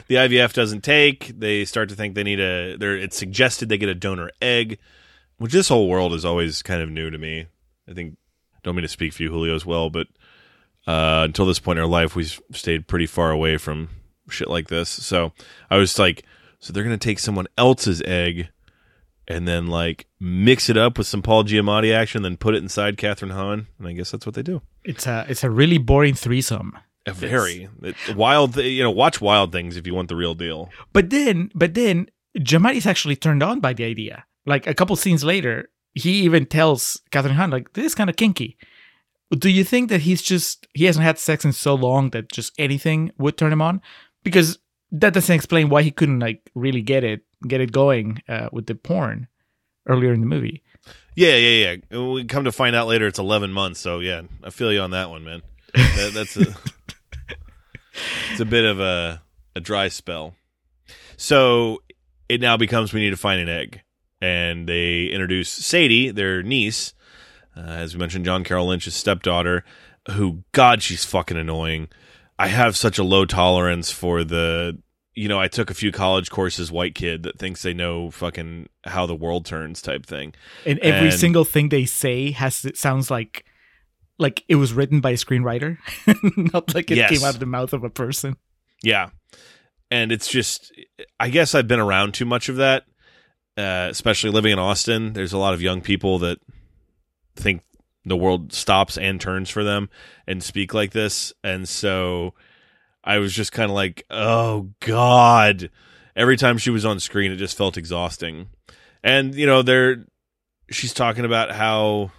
the IVF doesn't take. They start to think they need a. They're, it's suggested they get a donor egg, which this whole world is always kind of new to me. I think. Don't mean to speak for you, Julio, as well, but uh, until this point in our life, we've stayed pretty far away from shit like this. So I was like, so they're gonna take someone else's egg. And then like mix it up with some Paul Giamatti action, then put it inside Kathryn Hahn, and I guess that's what they do. it's a it's a really boring threesome. A very it, wild, th- you know. Watch Wild Things if you want the real deal. But then, but then, Giamatti's actually turned on by the idea. Like a couple scenes later, he even tells Kathryn Hahn, like, this is kind of kinky. Do you think that he's just, he hasn't had sex in so long that just anything would turn him on? Because that doesn't explain why he couldn't, like, really get it, get it going uh, with the porn earlier in the movie. Yeah, yeah, yeah. We come to find out later it's eleven months. So yeah, I feel you on that one, man. That, that's a it's a bit of a a dry spell. So it now becomes we need to find an egg, and they introduce Sadie, their niece, uh, as we mentioned, John Carroll Lynch's stepdaughter, who God, she's fucking annoying. I have such a low tolerance for the you know, I took a few college courses, white kid that thinks they know fucking how the world turns type thing. And every And- single thing they say has, it sounds like, like it was written by a screenwriter, not like it Yes. came out of the mouth of a person. Yeah. And it's just, I guess I've been around too much of that, uh, especially living in Austin. There's a lot of young people that think the world stops and turns for them and speak like this. And so I was just kind of like, oh, God. Every time she was on screen, it just felt exhausting. And, you know, they're, she's talking about how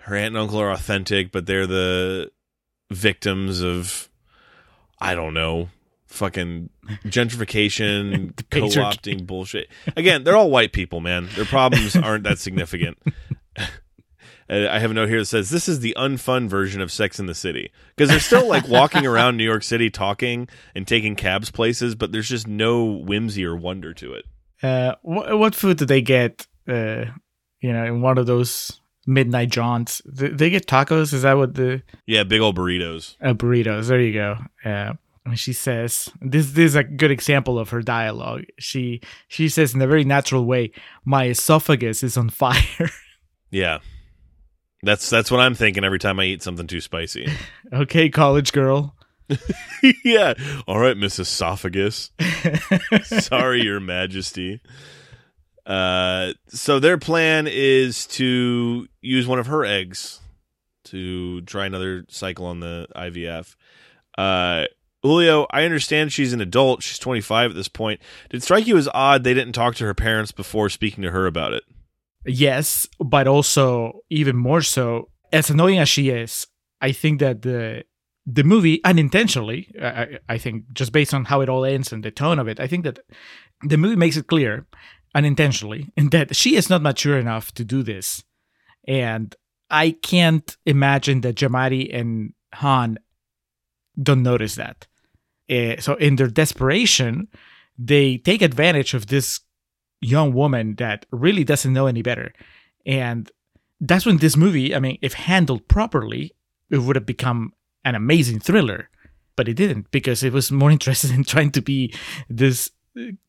her aunt and uncle are authentic, but they're the victims of I don't know, fucking gentrification, co-opting bullshit. Again, they're all white people, man. Their problems aren't that significant. I have a note here that says this is the unfun version of Sex in the City because they're still like walking around New York City talking and taking cabs places, but there's just no whimsy or wonder to it. Uh, what, what food do they get? Uh, you know, in one of those midnight jaunts, Th- they get tacos. Is that what the Yeah, big old burritos. uh, burritos? There you go. Uh, when she says this this is a good example of her dialogue. She she says in a very natural way, "My esophagus is on fire." Yeah. That's that's what I'm thinking every time I eat something too spicy. okay, college girl. yeah. All right, Miss Esophagus. Sorry, Your Majesty. Uh, so their plan is to use one of her eggs to try another cycle on the IVF. Uh, Julio, I understand she's an adult. She's 25 at this point. Did strike you as odd they didn't talk to her parents before speaking to her about it? Yes, but also even more so, as annoying as she is, I think that the the movie unintentionally, I, I think just based on how it all ends and the tone of it, I think that the movie makes it clear unintentionally that she is not mature enough to do this, and I can't imagine that Giamatti and Hahn don't notice that. Uh, so in their desperation, they take advantage of this young woman that really doesn't know any better. And that's when this movie, I mean, if handled properly, it would have become an amazing thriller. But it didn't because it was more interested in trying to be this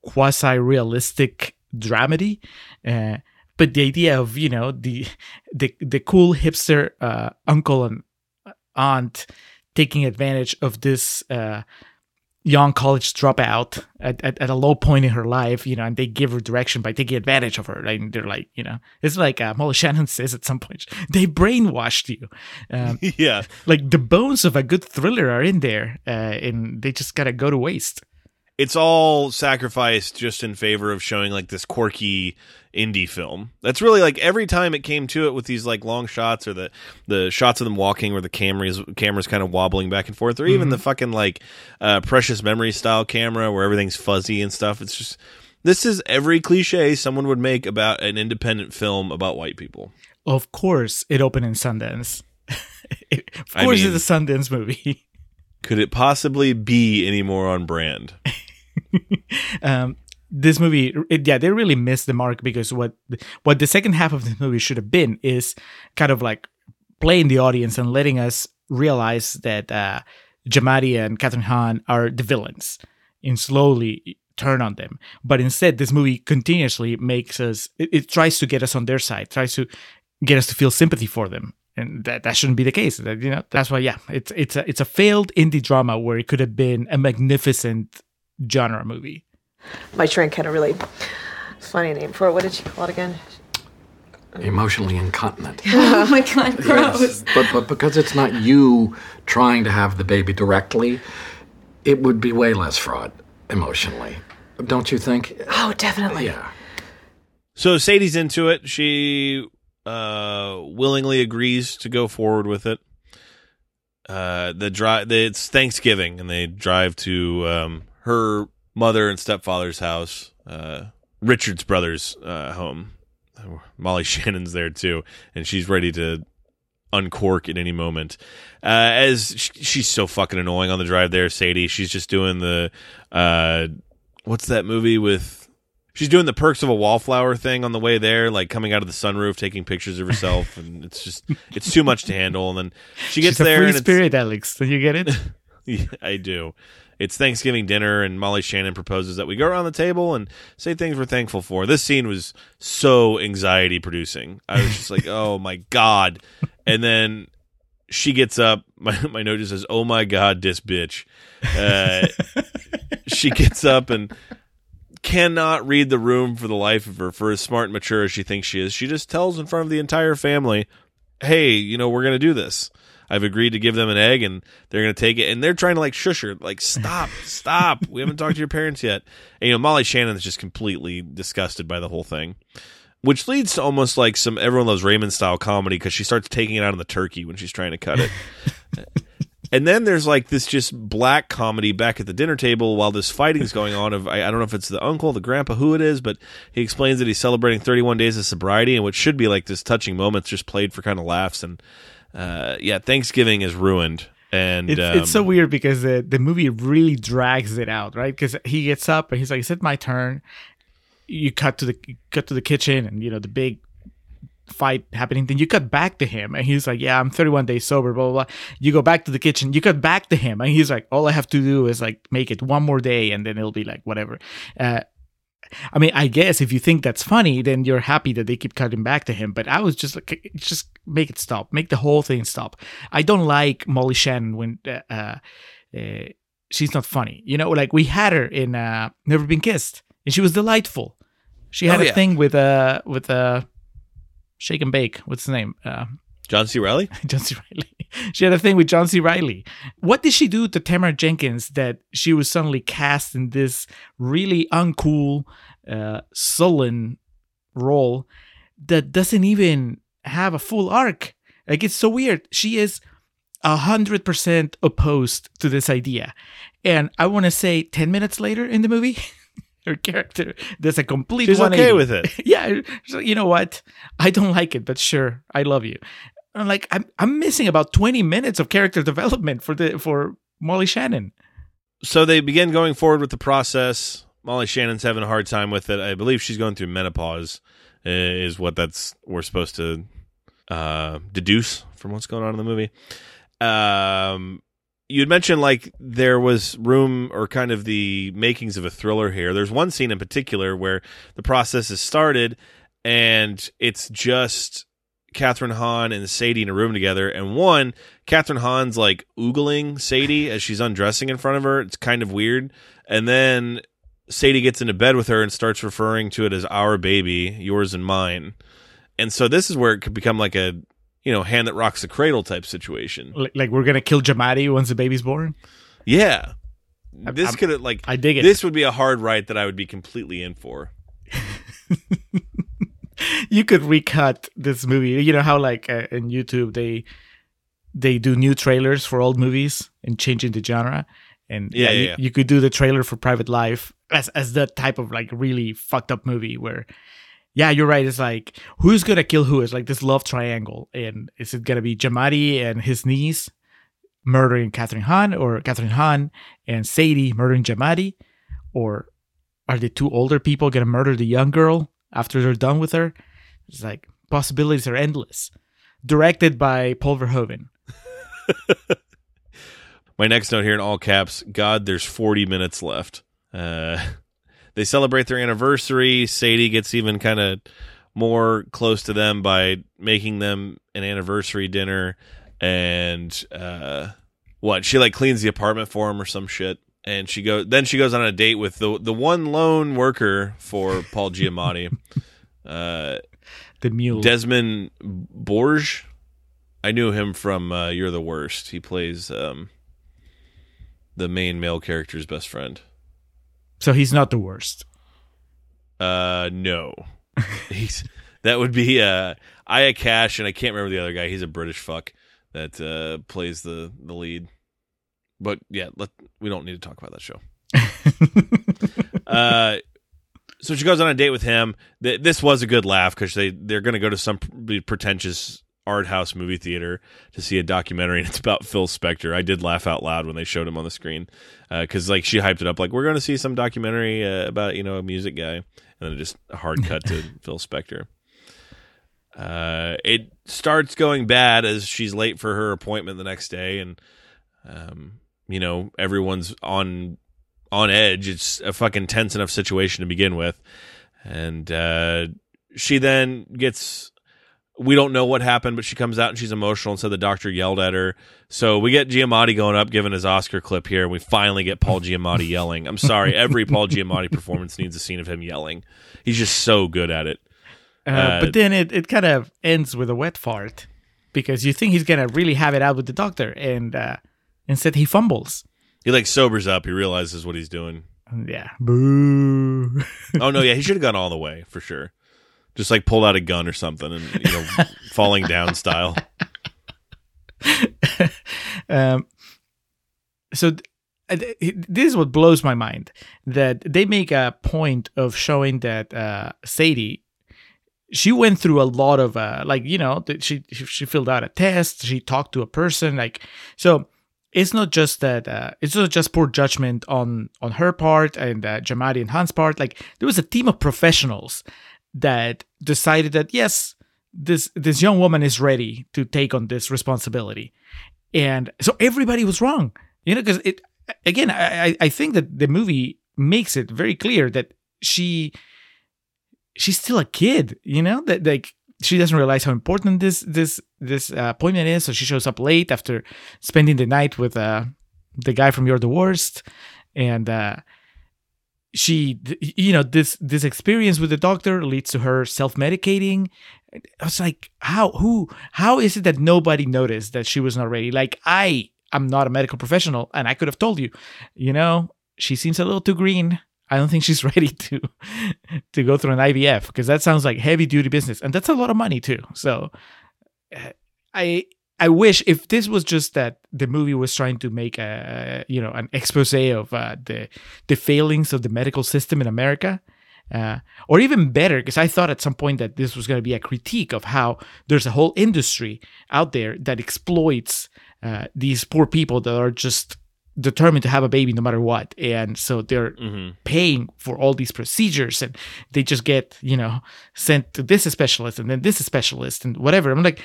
quasi realistic dramedy. Uh, but the idea of, you know, the the, the cool hipster uh, uncle and aunt taking advantage of this uh, young college dropout at, at, at, a low point in her life, you know, and they give her direction by taking advantage of her. And they're like, you know, it's like uh, Molly Shannon says at some point, they brainwashed you. Um, yeah. Like the bones of a good thriller are in there, uh, and they just got to go to waste. It's all sacrificed just in favor of showing like this quirky indie film. That's really like every time it came to it with these like long shots or the the shots of them walking where the cameras cameras kind of wobbling back and forth or even Mhm. the fucking like uh precious memory style camera where everything's fuzzy and stuff. It's just this is every cliche someone would make about an independent film about white people. Of course, it opened in Sundance. of I course, mean- it's a Sundance movie. Could it possibly be any more on brand? um, this movie, it, yeah, they really missed the mark because what what the second half of the movie should have been is kind of like playing the audience and letting us realize that uh, Giamatti and Kathryn Hahn are the villains and slowly turn on them. But instead, this movie continuously makes us, it, it tries to get us on their side, tries to get us to feel sympathy for them. And that, that shouldn't be the case. That, you know, that's why, yeah, it's it's a it's a failed indie drama where it could have been a magnificent genre movie. My shrink had a really funny name for it. What did she call it again? Emotionally incontinent. Oh my god, gross. Yes. But, but because it's not you trying to have the baby directly, it would be way less fraud emotionally. Don't you think? Oh, definitely. Yeah. So Sadie's into it. She uh willingly agrees to go forward with it. Uh the drive it's Thanksgiving and they drive to um her mother and stepfather's house, uh Richard's brother's uh home. Molly Shannon's there too and she's ready to uncork at any moment. Uh, as sh- she's so fucking annoying on the drive there, Sadie. She's just doing the uh, what's that movie with? She's doing the perks of a wallflower thing on the way there, like coming out of the sunroof, taking pictures of herself, and it's just it's too much to handle. And then she gets She's there, free and it's, spirit, Alex. Do you get it? yeah, I do. It's Thanksgiving dinner, and Molly Shannon proposes that we go around the table and say things we're thankful for. This scene was so anxiety producing. I was just like, oh my God. And then she gets up. My, my note just says, oh my God, this bitch. Uh, she gets up and cannot read the room for the life of her for as smart and mature as she thinks she is. She just tells in front of the entire family, hey, you know, we're going to do this. I've agreed to give them an egg and they're going to take it. And they're trying to like shush her, like, stop, stop. We haven't talked to your parents yet. And, you know, Molly Shannon is just completely disgusted by the whole thing, which leads to almost like some everyone loves Raymond style comedy because she starts taking it out on the turkey when she's trying to cut it. And then there's like this just black comedy back at the dinner table while this fighting's going on. Of I, I don't know if it's the uncle, the grandpa, who it is, but he explains that he's celebrating 31 days of sobriety, and what should be like this touching moments just played for kind of laughs. And uh, yeah, Thanksgiving is ruined. And It's, um, it's so weird because the, the movie really drags it out, right? Because he gets up and he's like, "Is it my turn?" You cut to the cut to the kitchen, and you know the big fight happening. Then you cut back to him, and he's like, "Yeah, I'm 31 days sober." Blah blah blah. You go back to the kitchen. You cut back to him, and he's like, "All I have to do is like make it one more day, and then it'll be like whatever." Uh, I mean, I guess if you think that's funny, then you're happy that they keep cutting back to him. But I was just like, just make it stop, make the whole thing stop. I don't like Molly Shannon when uh, uh, uh, she's not funny. You know, like we had her in uh, Never Been Kissed, and she was delightful. She had Oh, a yeah. thing with uh with uh Shake and Bake. What's his name? Uh, John C. Reilly. John C. Reilly. She had a thing with John C. Reilly. What did she do to Tamara Jenkins that she was suddenly cast in this really uncool, uh, sullen role that doesn't even have a full arc? Like it's so weird. She is a hundred percent opposed to this idea, and I want to say ten minutes later in the movie. Her character does a complete. She's okay with it. yeah, like, you know what? I don't like it, but sure, I love you. I'm like, I'm I'm missing about 20 minutes of character development for the for Molly Shannon. So they begin going forward with the process. Molly Shannon's having a hard time with it. I believe she's going through menopause, uh, is what that's we're supposed to uh, deduce from what's going on in the movie. Um, you had mentioned like there was room or kind of the makings of a thriller here. There's one scene in particular where the process is started and it's just Kathryn Hahn and Sadie in a room together. And one, Kathryn Hahn's like oogling Sadie as she's undressing in front of her. It's kind of weird. And then Sadie gets into bed with her and starts referring to it as our baby, yours and mine. And so this is where it could become like a, you know, hand that rocks the cradle type situation. Like, like we're gonna kill Giamatti once the baby's born. Yeah. This could like I dig it. this would be a hard right that I would be completely in for. you could recut this movie. You know how like uh, in YouTube they they do new trailers for old movies and changing the genre. And Yeah, yeah, you, yeah. you could do the trailer for Private Life as as that type of like really fucked up movie where yeah, you're right. It's like who's gonna kill who? It's like this love triangle, and is it gonna be Giamatti and his niece murdering Kathryn Hahn, or Kathryn Hahn and Sadie murdering Giamatti, or are the two older people gonna murder the young girl after they're done with her? It's like possibilities are endless. Directed by Paul Verhoeven. My next note here in all caps God, there's 40 minutes left. Uh, they celebrate their anniversary. Sadie gets even kind of more close to them by making them an anniversary dinner. And uh, what? She like cleans the apartment for him or some shit. And she goes. Then she goes on a date with the the one lone worker for Paul Giamatti, uh, The mule. Desmin Borges. I knew him from uh, You're the Worst. He plays um, the main male character's best friend. So he's not the worst. Uh, no, he's that would be uh, Aya Cash, and I can't remember the other guy. He's a British fuck that uh, plays the the lead. But yeah, let, we don't need to talk about that show. uh, so she goes on a date with him. This was a good laugh because they they're going to go to some pretentious art house movie theater to see a documentary, and it's about Phil Spector. I did laugh out loud when they showed him on the screen because like she hyped it up like we're going to see some documentary uh, about you know a music guy, and then just a hard cut to Phil Spector. Uh, it starts going bad as she's late for her appointment the next day, and um, you know everyone's on on edge. It's a fucking tense enough situation to begin with, and uh, she then gets. We don't know what happened, but she comes out and she's emotional and said the doctor yelled at her. So we get Giamatti going up, giving his Oscar clip here, and we finally get Paul Giamatti yelling. I'm sorry, every Paul Giamatti performance needs a scene of him yelling. He's just so good at it. Uh, Uh, but then it, it kind of ends with a wet fart because you think he's gonna really have it out with the doctor, and uh, instead he fumbles. He like sobers up. He realizes what he's doing. Yeah, boo. Oh no, yeah, he should have gone all the way for sure. Just like pulled out a gun or something and you know falling down style. um, so th- uh, this is what blows my mind that they make a point of showing that uh, Sadie she went through a lot of uh, like you know that she she filled out a test she talked to a person like so it's not just that uh, it's not just poor judgment on on her part and uh, Giamatti and Hahn's part like there was a team of professionals that decided that yes this this young woman is ready to take on this responsibility. And so everybody was wrong you know because it again I, I- think that the movie makes it very clear that she she's still a kid you know that like she doesn't realize how important this this this uh, appointment is. So she shows up late after spending the night with uh the guy from you're the worst. And uh she you know this this experience with the doctor leads to her self-medicating. I was like how who how is it that nobody noticed that she was not ready? Like i i'm not a medical professional and i could have told you you know she seems a little too green. I don't think she's ready to to go through an ivf because that sounds like heavy duty business and that's a lot of money too. So uh, i I wish if this was just that the movie was trying to make a you know an expose of uh, the the failings of the medical system in America, uh, or even better, because I thought at some point that this was going to be a critique of how there's a whole industry out there that exploits uh, these poor people that are just determined to have a baby no matter what, and so they're Mhm. paying for all these procedures, and they just get you know sent to this specialist and then this specialist and whatever. I'm like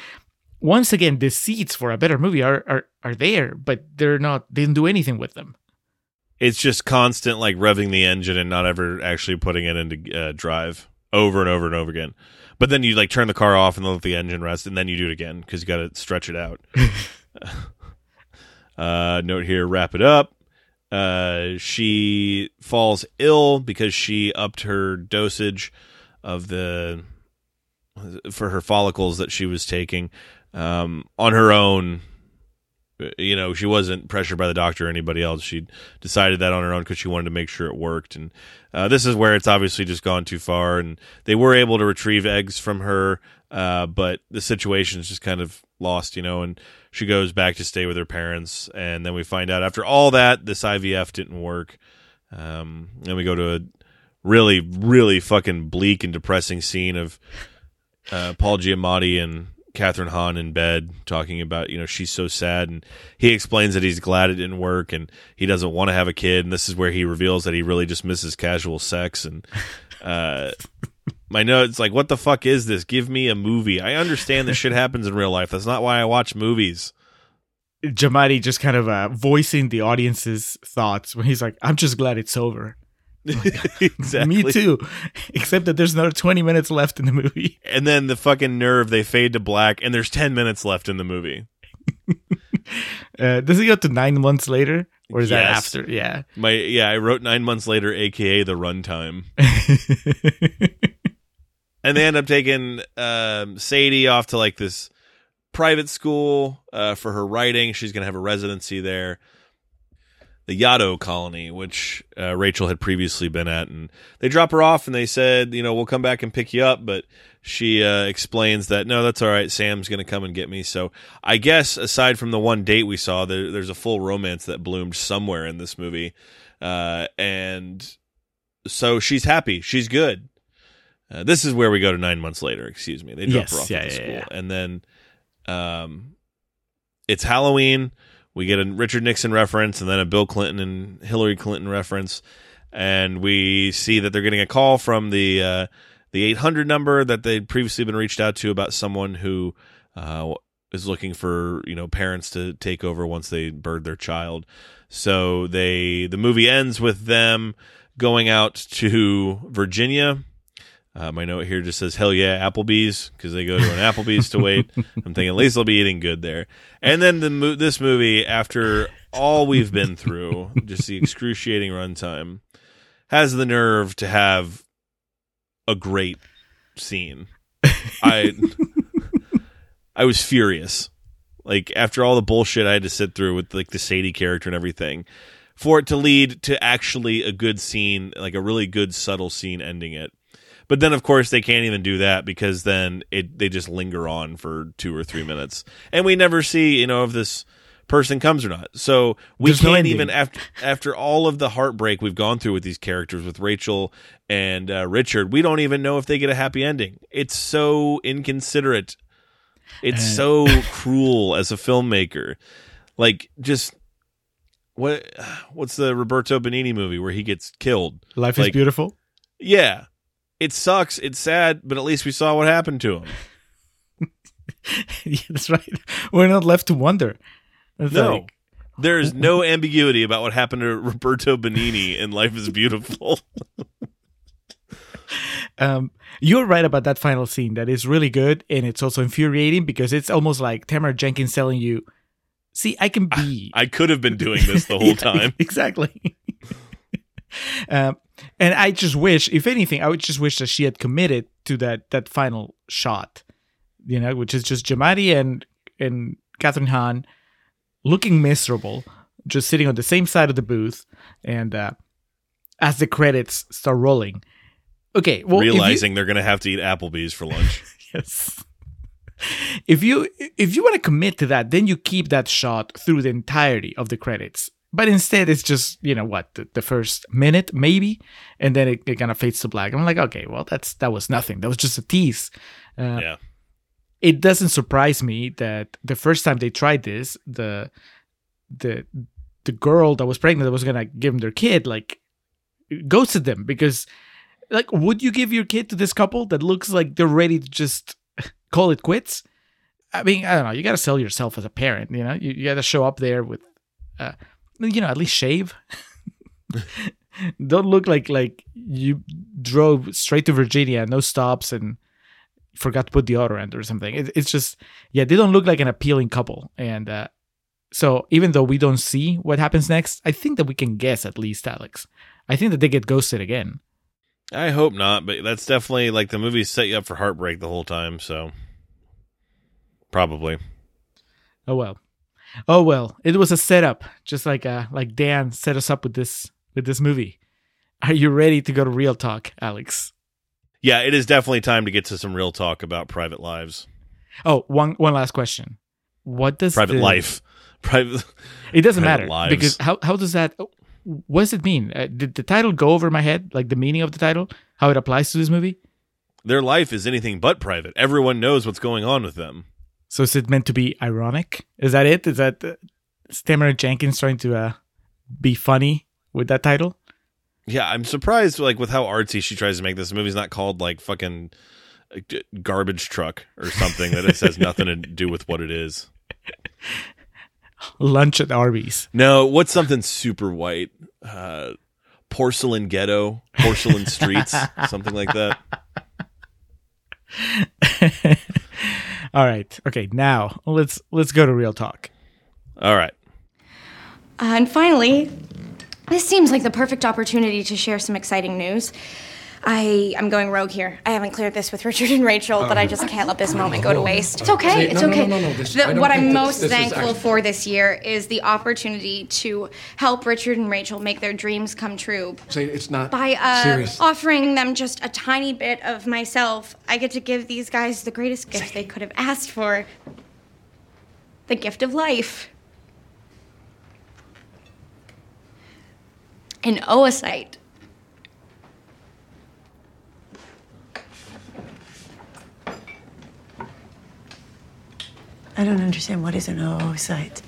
once again the seeds for a better movie are are, are there but they're not they didn't do anything with them It's just constant like revving the engine and not ever actually putting it into uh, drive over and over and over again. But then you like turn the car off and let the engine rest, and then you do it again because you got to stretch it out. uh, note here, wrap it up. Uh, she falls ill because she upped her dosage of the for her follicles that she was taking um, on her own. You know, she wasn't pressured by the doctor or anybody else. She decided that on her own because she wanted to make sure it worked. And uh, this is where it's obviously just gone too far. And they were able to retrieve eggs from her, uh, but the situation is just kind of lost, you know. And she goes back to stay with her parents. And then we find out after all that, this IVF didn't work. Um, and we go to a really, really fucking bleak and depressing scene of uh, Paul Giamatti and Kathryn Hahn in bed talking about, you know, she's so sad. And he explains that he's glad it didn't work and he doesn't want to have a kid. And this is where he reveals that he really just misses casual sex. And uh, my notes like, what the fuck is this? Give me a movie. I understand this shit happens in real life. That's not why I watch movies. giamatti just kind of uh, voicing the audience's thoughts when he's like i'm just glad it's over exactly. me too except that there's another 20 minutes left in the movie And then the fucking nerve, they fade to black, and there's 10 minutes left in the movie. uh, does it go to nine months later or is that after yeah My yeah, I wrote nine months later, aka the runtime. and they end up taking um, Sadie off to like this private school uh, for her writing. She's going to have a residency there. The Yaddo colony, which uh, Rachel had previously been at, and they drop her off, and they said, you know, we'll come back and pick you up. But she uh, explains that no, that's all right. Sam's going to come and get me. So I guess aside from the one date we saw, there, there's a full romance that bloomed somewhere in this movie, uh, and so she's happy. She's good. Uh, this is where we go to nine months later. Excuse me. They drop Yes, her off yeah, at the yeah, school, yeah. and then um, it's Halloween. We get a Richard Nixon reference, and then a Bill Clinton and Hillary Clinton reference, and we see that they're getting a call from the uh, the 800 number that they'd previously been reached out to about someone who uh, is looking for you know parents to take over once they bird their child. So they the movie ends with them going out to Virginia. Uh, my note here just says "Hell yeah, Applebee's" because they go to an Applebee's to wait. I'm thinking at least they'll be eating good there. And then the mo- this movie, after all we've been through, just the excruciating runtime, has the nerve to have a great scene. I I was furious. Like after all the bullshit I had to sit through with like the Sadie character and everything, for it to lead to actually a good scene, like a really good subtle scene ending it. But then of course they can't even do that because then it they just linger on for 2 or 3 minutes. And we never see, you know, if this person comes or not. So we There's can't ending. even after after all of the heartbreak we've gone through with these characters with Rachel and uh, Richard, we don't even know if they get a happy ending. It's so inconsiderate. It's so cruel as a filmmaker. Like just what what's the Roberto Benigni movie where he gets killed? life is beautiful Yeah. It sucks, it's sad, but at least we saw what happened to him. yeah, that's right. We're not left to wonder. It's No. like, There is no ambiguity about what happened to Roberto Benigni in Life is Beautiful. um, you're right about that final scene. That is really good, and it's also infuriating because it's almost like Tamara Jenkins telling you, "See, I can be." I could have been doing this the whole Yeah, time. exactly. um, and I just wish, if anything, I would just wish that she had committed to that that final shot, you know, which is just Giamatti and and Kathryn Hahn looking miserable, just sitting on the same side of the booth, and uh, as the credits start rolling. Okay, well, if you- realizing they're going to have to eat Applebee's for lunch. yes. If you if you want to commit to that, then you keep that shot through the entirety of the credits. But instead, it's just you know what the, the first minute maybe, and then it, it kind of fades to black. I'm like, okay, well that's that was nothing. That was just a tease. Uh, yeah. It doesn't surprise me that the first time they tried this, the the the girl that was pregnant that was gonna give them their kid like ghosted them because like would you give your kid to this couple that looks like they're ready to just call it quits i mean i don't know you gotta sell yourself as a parent you know you, you gotta show up there with uh you know at least shave. Don't look like like you drove straight to virginia no stops and forgot to put the deodorant or something. It, it's just yeah they don't look like an appealing couple. And uh so even though we don't see what happens next i think that we can guess at least alex. I think that they get ghosted again. I hope not, but that's definitely like the movie set you up for heartbreak the whole time, so. Probably. Oh well. Oh well. It was a setup, just like uh like Dan set us up with this with this movie. Are you ready to go to real talk, Alex? Yeah, it is definitely time to get to some real talk about private lives. Oh, one one last question. What does Private the- life. Private It doesn't private matter lives. because how how does that what does it mean? Uh, did the title go over my head? Like the meaning of the title, how it applies to this movie? their life is anything but private. Everyone knows what's going on with them. So is it meant to be ironic? Is that it? Is that uh, is Tamara Jenkins trying to uh, be funny with that title? Yeah, I'm surprised like with how artsy she tries to make this. The movie's not called like fucking uh, garbage truck or something that it has nothing to do with what it is. Lunch at Arby's. No, what's something super white? Uh, porcelain ghetto, porcelain streets, something like that. All right. Okay. Now let's let's go to real talk. All right. Uh, and finally, this seems like the perfect opportunity to share some exciting news. I I'm going rogue here. I haven't cleared this with Richard and Rachel, but I just can't let this moment go to waste. It's okay. See, it's no, no, okay. no, no, no, this- The- what I'm most this is thankful actually- for this year is the opportunity to help Richard and Rachel make their dreams come true. Say it's not By uh, serious. offering them just a tiny bit of myself, I get to give these guys the greatest gift they could have asked for the gift of life. An oocyte. I don't understand. What is an oocyte?